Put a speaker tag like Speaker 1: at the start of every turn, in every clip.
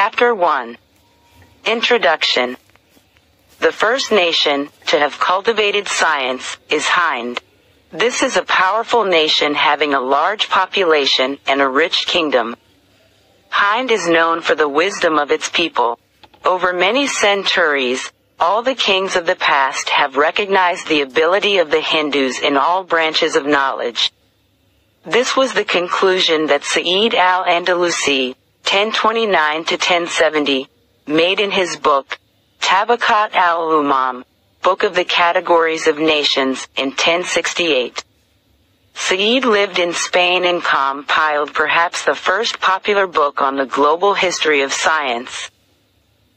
Speaker 1: Chapter 1 Introduction The first nation to have cultivated science is Hind. This is a powerful nation having a large population and a rich kingdom. Hind is known for the wisdom of its people. Over many centuries, all the kings of the past have recognized the ability of the Hindus in all branches of knowledge. This was the conclusion that Sa'id al-Andalusi, 1029 to 1070, made in his book, Tabaqat al-Umam, Book of the Categories of Nations, in 1068. Said lived in Spain and compiled perhaps the first popular book on the global history of science.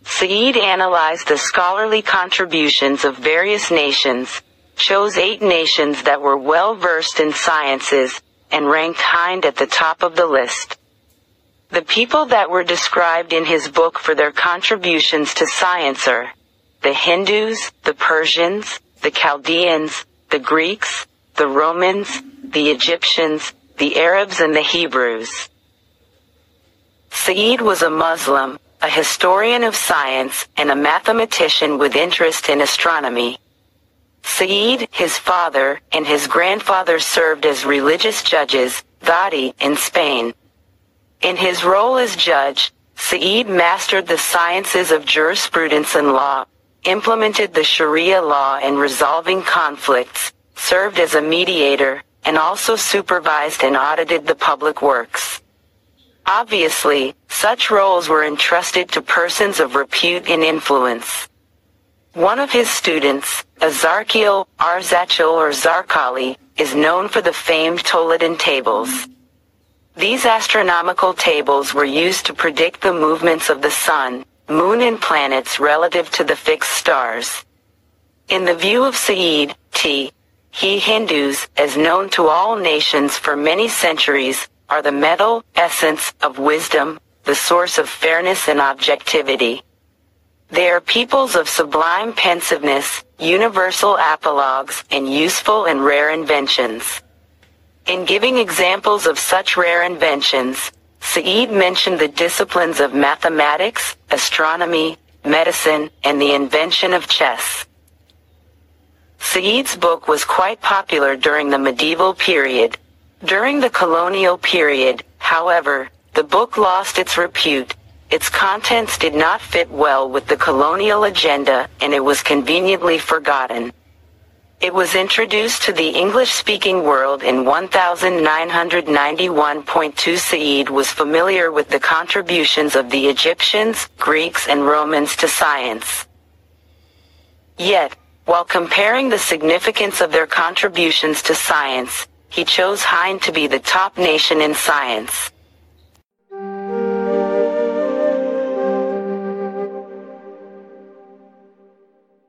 Speaker 1: Said analyzed the scholarly contributions of various nations, chose eight nations that were well versed in sciences, and ranked Hind at the top of the list. People that were described in his book for their contributions to science are the Hindus, the Persians, the Chaldeans, the Greeks, the Romans, the Egyptians, the Arabs and the Hebrews. Said was a Muslim, a historian of science, and a mathematician with interest in astronomy. Said, his father, and his grandfather served as religious judges, Qadi, in Spain. In his role as judge, Said mastered the sciences of jurisprudence and law, implemented the Sharia law in resolving conflicts, served as a mediator, and also supervised and audited the public works. Obviously, such roles were entrusted to persons of repute and influence. One of his students, Azarkiel, Arzachel or Zarkali, is known for the famed Toledan tables. These astronomical tables were used to predict the movements of the sun, moon and planets relative to the fixed stars. In the view of Said, T. He Hindus, as known to all nations for many centuries, are the metal, essence, of wisdom, the source of fairness and objectivity. They are peoples of sublime pensiveness, universal apologues, and useful and rare inventions. In giving examples of such rare inventions, Said mentioned the disciplines of mathematics, astronomy, medicine, and the invention of chess. Said's book was quite popular during the medieval period. During the colonial period, however, the book lost its repute. Its contents did not fit well with the colonial agenda, and it was conveniently forgotten. It was introduced to the English-speaking world in 1991.2 Said was familiar with the contributions of the Egyptians, Greeks and Romans to science. Yet, while comparing the significance of their contributions to science, he chose Hind to be the top nation in science.